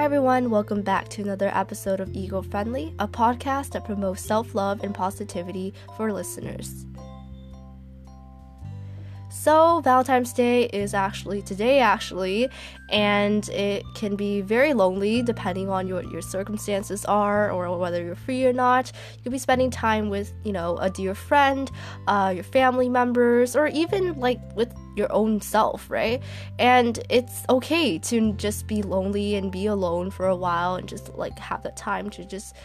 Hi, everyone. Welcome back to another episode of Ego Friendly, a podcast that promotes self love and positivity for listeners. So, Valentine's Day is actually today, actually, and it can be very lonely depending on what your circumstances are or whether you're free or not. You could be spending time with, you know, a dear friend, uh, your family members, or even like with your own self, right? And it's okay to just be lonely and be alone for a while and just like have that time to just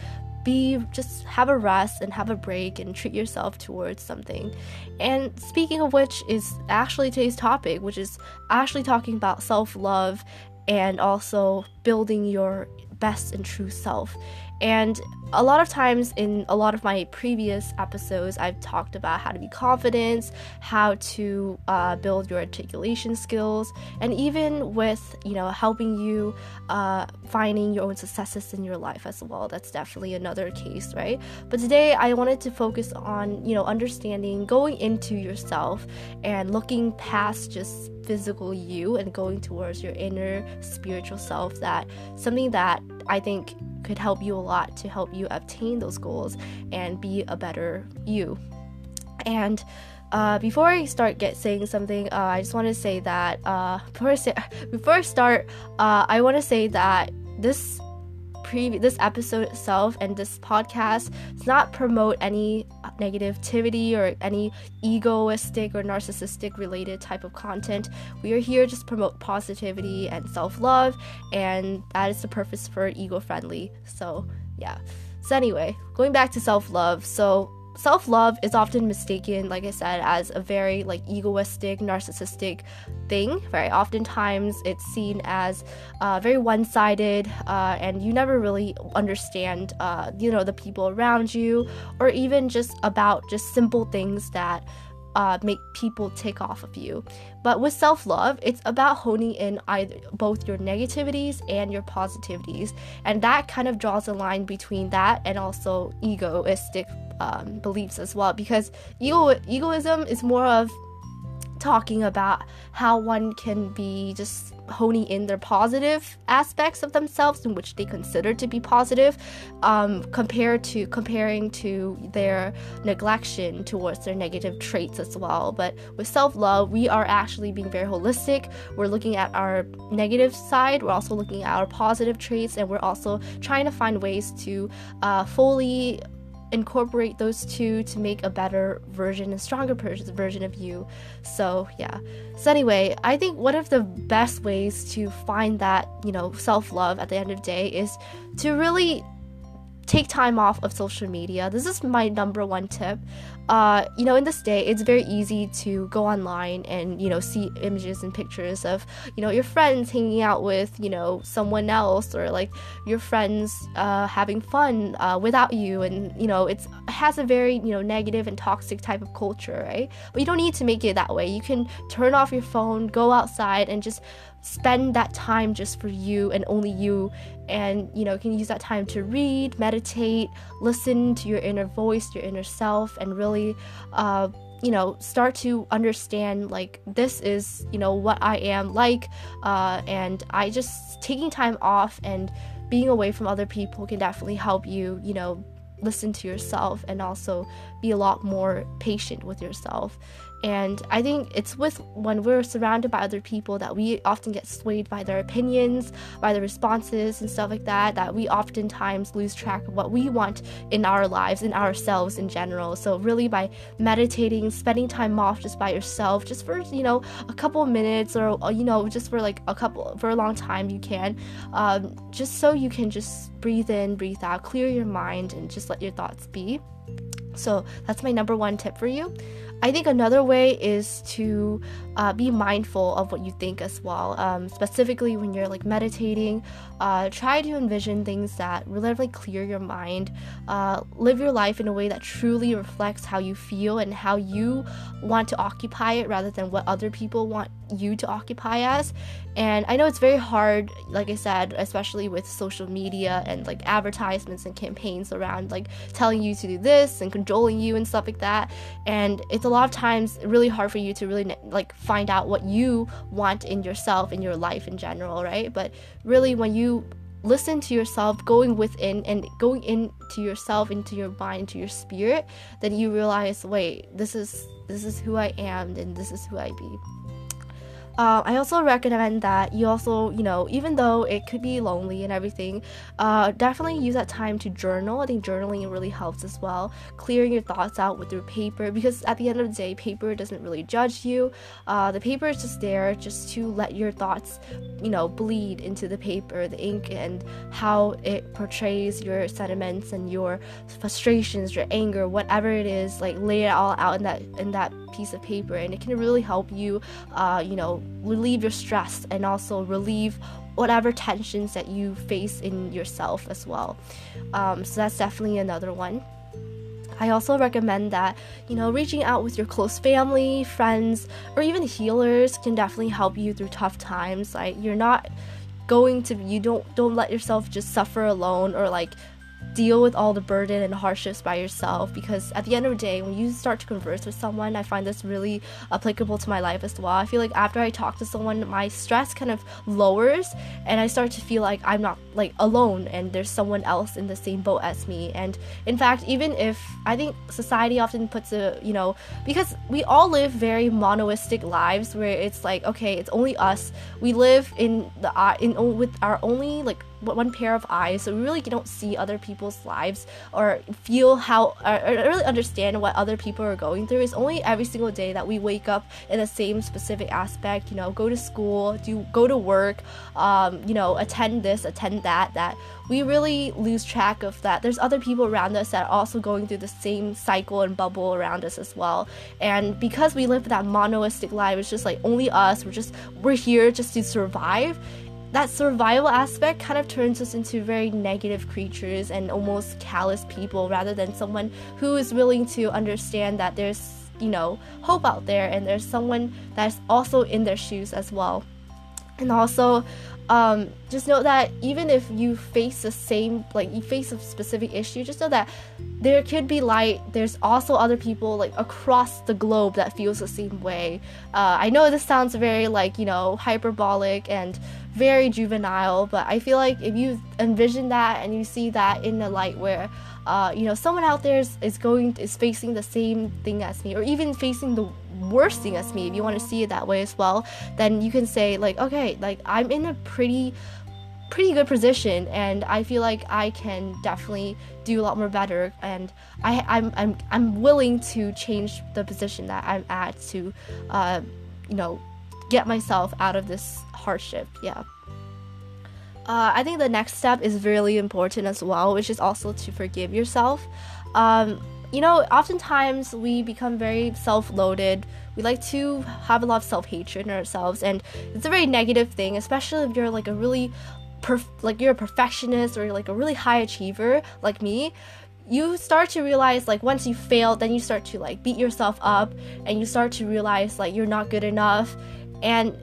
be just have a rest and have a break and treat yourself towards something. And speaking of which is actually today's topic, which is actually talking about self-love and also building your best and true self. And a lot of times in a lot of my previous episodes, I've talked about how to be confident, how to uh, build your articulation skills, and even with you know helping you uh, finding your own successes in your life as well. That's definitely another case, right? But today I wanted to focus on you know understanding, going into yourself, and looking past just physical you and going towards your inner spiritual self. That something that I think could help you a lot to help you obtain those goals and be a better you. And uh, before I start get saying something, uh, I just want to say that uh, before I, say, before I start, uh, I want to say that this pre this episode itself and this podcast does not promote any negativity or any egoistic or narcissistic related type of content. We are here just promote positivity and self-love and that is the purpose for ego friendly. So, yeah. So anyway, going back to self-love. So, self-love is often mistaken like i said as a very like egoistic narcissistic thing very oftentimes it's seen as uh, very one-sided uh, and you never really understand uh, you know the people around you or even just about just simple things that uh, make people take off of you. But with self love, it's about honing in either both your negativities and your positivities, and that kind of draws a line between that and also egoistic um, beliefs as well. Because ego egoism is more of talking about how one can be just honing in their positive aspects of themselves in which they consider to be positive um, compared to comparing to their neglection towards their negative traits as well but with self-love we are actually being very holistic we're looking at our negative side we're also looking at our positive traits and we're also trying to find ways to uh, fully incorporate those two to make a better version and stronger version of you. So, yeah. So, anyway, I think one of the best ways to find that, you know, self love at the end of the day is to really take time off of social media. This is my number one tip. Uh, you know, in this day, it's very easy to go online and you know see images and pictures of you know your friends hanging out with you know someone else or like your friends uh, having fun uh, without you, and you know it's it has a very you know negative and toxic type of culture, right? But you don't need to make it that way. You can turn off your phone, go outside, and just spend that time just for you and only you and you know can use that time to read meditate listen to your inner voice your inner self and really uh, you know start to understand like this is you know what i am like uh, and i just taking time off and being away from other people can definitely help you you know listen to yourself and also be a lot more patient with yourself and I think it's with when we're surrounded by other people that we often get swayed by their opinions, by their responses, and stuff like that, that we oftentimes lose track of what we want in our lives, in ourselves in general. So, really, by meditating, spending time off just by yourself, just for, you know, a couple minutes or, you know, just for like a couple, for a long time, you can, um, just so you can just breathe in, breathe out, clear your mind, and just let your thoughts be. So, that's my number one tip for you. I think another way is to uh, be mindful of what you think as well. Um, specifically, when you're like meditating, uh, try to envision things that really clear your mind. Uh, live your life in a way that truly reflects how you feel and how you want to occupy it rather than what other people want you to occupy as. And I know it's very hard, like I said, especially with social media and like advertisements and campaigns around like telling you to do this and cajoling you and stuff like that. And it's a lot of times really hard for you to really like find out what you want in yourself in your life in general right but really when you listen to yourself going within and going into yourself into your mind into your spirit then you realize wait this is this is who i am and this is who i be uh, I also recommend that you also, you know, even though it could be lonely and everything, uh, definitely use that time to journal. I think journaling really helps as well. Clearing your thoughts out with your paper because at the end of the day, paper doesn't really judge you. Uh, the paper is just there just to let your thoughts, you know, bleed into the paper, the ink, and how it portrays your sentiments and your frustrations, your anger, whatever it is. Like lay it all out in that in that piece of paper, and it can really help you, uh, you know relieve your stress and also relieve whatever tensions that you face in yourself as well. Um, so that's definitely another one. I also recommend that, you know, reaching out with your close family, friends, or even healers can definitely help you through tough times. Like you're not going to you don't don't let yourself just suffer alone or like deal with all the burden and hardships by yourself because at the end of the day when you start to converse with someone i find this really applicable to my life as well. I feel like after i talk to someone my stress kind of lowers and i start to feel like i'm not like alone and there's someone else in the same boat as me. And in fact even if i think society often puts a you know because we all live very monoistic lives where it's like okay it's only us. We live in the uh, in with our only like one pair of eyes so we really don't see other people's lives or feel how or, or, really understand what other people are going through. It's only every single day that we wake up in the same specific aspect you know go to school do go to work um, you know attend this attend that that we really lose track of that. There's other people around us that are also going through the same cycle and bubble around us as well. And because we live that monoistic life it's just like only us. We're just we're here just to survive that survival aspect kind of turns us into very negative creatures and almost callous people rather than someone who is willing to understand that there's you know hope out there and there's someone that's also in their shoes as well. And also um, just know that even if you face the same like you face a specific issue just know that there could be light. There's also other people like across the globe that feels the same way. Uh, i know this sounds very like you know hyperbolic and very juvenile but i feel like if you envision that and you see that in the light where uh, you know someone out there is, is going is facing the same thing as me or even facing the worst thing as me if you want to see it that way as well then you can say like okay like i'm in a pretty pretty good position and I feel like I can definitely do a lot more better and I, I'm, I'm, I'm willing to change the position that I'm at to uh, you know get myself out of this hardship yeah uh, I think the next step is really important as well which is also to forgive yourself. Um, you know oftentimes we become very self-loaded. We like to have a lot of self-hatred in ourselves and it's a very negative thing especially if you're like a really perf- like you're a perfectionist or like a really high achiever like me. You start to realize like once you fail then you start to like beat yourself up and you start to realize like you're not good enough. And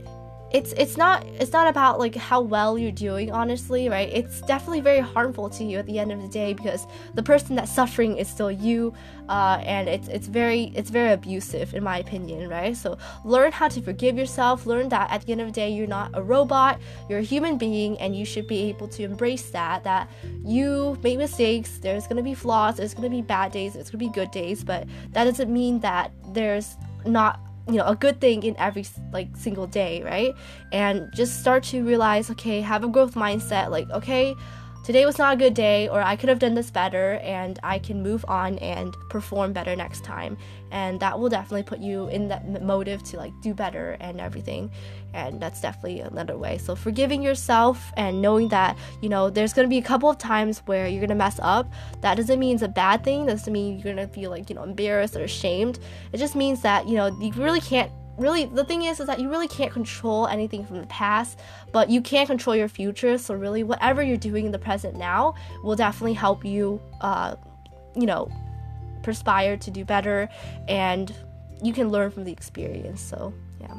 it's it's not it's not about like how well you're doing honestly right? It's definitely very harmful to you at the end of the day because the person that's suffering is still you uh, and it's it's very it's very abusive in my opinion right? So learn how to forgive yourself. Learn that at the end of the day you're not a robot you're a human being and you should be able to embrace that that you make mistakes there's gonna be flaws there's gonna be bad days there's gonna be good days but that doesn't mean that there's not you know a good thing in every like single day right? And just start to realize okay have a growth mindset like okay today was not a good day or I could have done this better and I can move on and perform better next time. And that will definitely put you in that motive to like do better and everything. And that's definitely another way. So forgiving yourself and knowing that, you know, there's to be a couple of times where you're to mess up. That doesn't mean it's a bad thing. That doesn't mean you're to feel like, you know, embarrassed or ashamed. It just means that, you know, you really can't really the thing is is that you really can't control anything from the past but you can control your future. So really whatever you're doing in the present now will definitely help you uh, you know perspire to do better and you can learn from the experience. So yeah.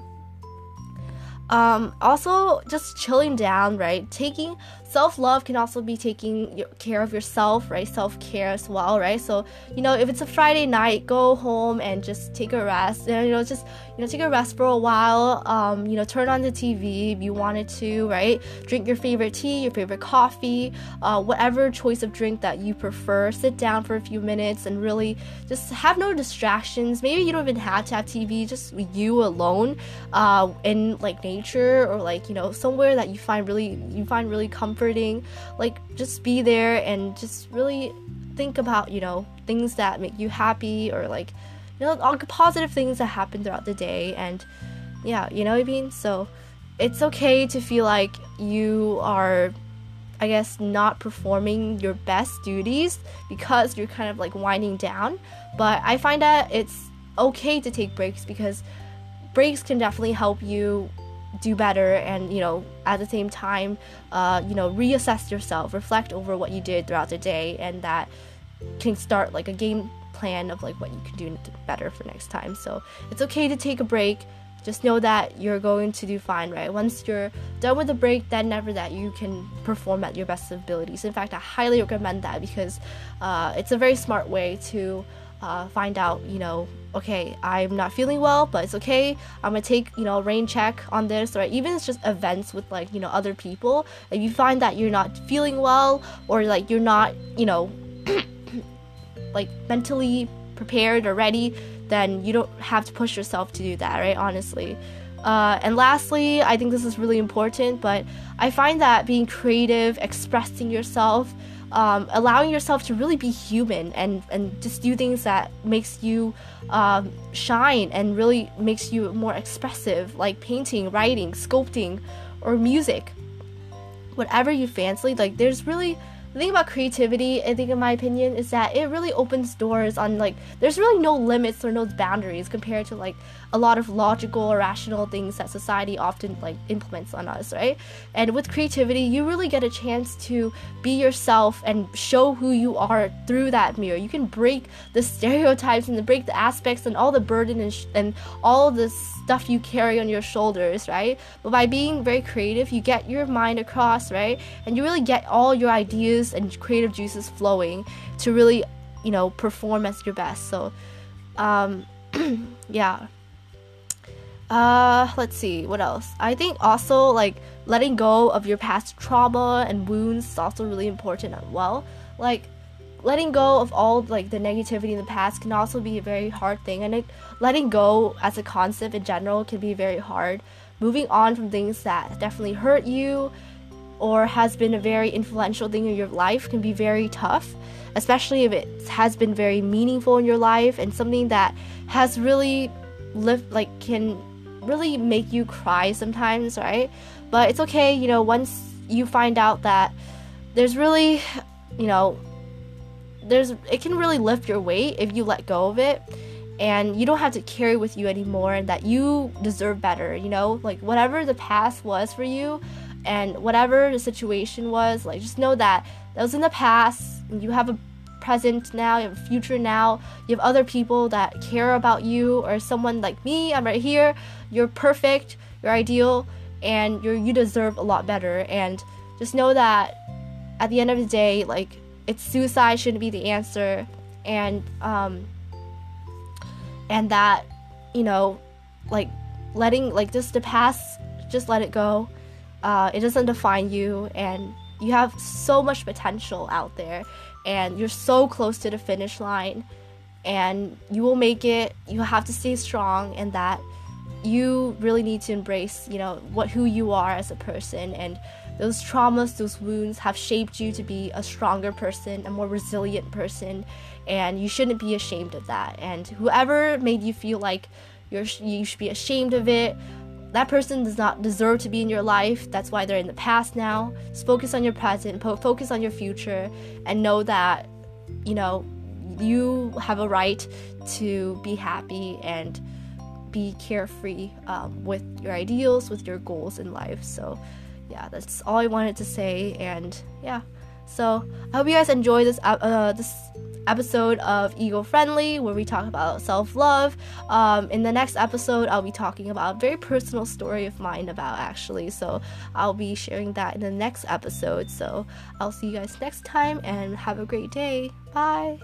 Um, also, just chilling down, right? Taking self love can also be taking care of yourself, right? Self care as well, right? So, you know, if it's a Friday night, go home and just take a rest. And, you know, just, you know, take a rest for a while. Um, you know, turn on the TV if you wanted to, right? Drink your favorite tea, your favorite coffee, uh, whatever choice of drink that you prefer. Sit down for a few minutes and really just have no distractions. Maybe you don't even have to have TV, just you alone uh, in like nature or like, you know, somewhere that you find really, you find really comforting. Like, just be there and just really think about, you know, things that make you happy or like, you know, all the positive things that happen throughout the day. And yeah, you know what I mean? So it's okay to feel like you are I guess not performing your best duties because you're kind of like winding down. But I find that it's okay to take breaks because breaks can definitely help you do better and you know at the same time uh, you know reassess yourself reflect over what you did throughout the day and that can start like a game plan of like what you can do better for next time so it's okay to take a break just know that you're going to do fine, right? Once you're done with the break, then never that you can perform at your best abilities. In fact, I highly recommend that because uh, it's a very smart way to uh, find out, you know, okay, I'm not feeling well, but it's okay. I'm gonna take, you know, rain check on this, or Even it's just events with like, you know, other people. If you find that you're not feeling well or like you're not, you know, like mentally prepared or ready, then you don't have to push yourself to do that, right? Honestly. Uh, and lastly, I think this is really important, but I find that being creative, expressing yourself, um, allowing yourself to really be human and, and just do things that makes you um, shine and really makes you more expressive, like painting, writing, sculpting, or music. Whatever you fancy, like there's really the thing about creativity, I think in my opinion, is that it really opens doors on like there's really no limits or no boundaries compared to like a lot of logical or rational things that society often like implements on us, right? And with creativity, you really get a chance to be yourself and show who you are through that mirror. You can break the stereotypes and break the aspects and all the burden and, sh- and all the stuff you carry on your shoulders, right? But by being very creative, you get your mind across, right? And you really get all your ideas and creative juices flowing to really, you know, perform at your best. So, um, yeah. Uh let's see what else? I think also like letting go of your past trauma and wounds is also really important as well. Like letting go of all like the negativity in the past can also be a very hard thing and letting go as a concept in general can be very hard. Moving on from things that definitely hurt you or has been a very influential thing in your life can be very tough especially if it has been very meaningful in your life and something that has really lived like can really make you cry sometimes, right? But it's okay, you know, once you find out that there's really, you know, there's it can really lift your weight if you let go of it and you don't have to carry with you anymore and that you deserve better, you know? Like whatever the past was for you and whatever the situation was, like just know that that was in the past and you have a present now, you have a future now, you have other people that care about you, or someone like me, I'm right here, you're perfect, you're ideal, and you're you deserve a lot better. And just know that at the end of the day, like it's suicide shouldn't be the answer, and um, and that you know, like letting like just the past, just let it go. Uh, it doesn't define you, and you have so much potential out there and you're so close to the finish line and you will make it. You have to stay strong and that you really need to embrace you know what who you are as a person and those traumas those wounds have shaped you to be a stronger person a more resilient person and you shouldn't be ashamed of that. And whoever made you feel like you're you should be ashamed of it that person does not deserve to be in your life. That's why they're in the past now. Just focus on your present, focus on your future, and know that, you know, you have a right to be happy and be carefree um, with your ideals, with your goals in life. So, yeah, that's all I wanted to say. And yeah, so I hope you guys enjoy this uh, uh this episode of Ego Friendly, where we talk about self love. Um, in the next episode, I'll be talking about a very personal story of mine about actually. So I'll be sharing that in the next episode. So I'll see you guys next time and have a great day. Bye.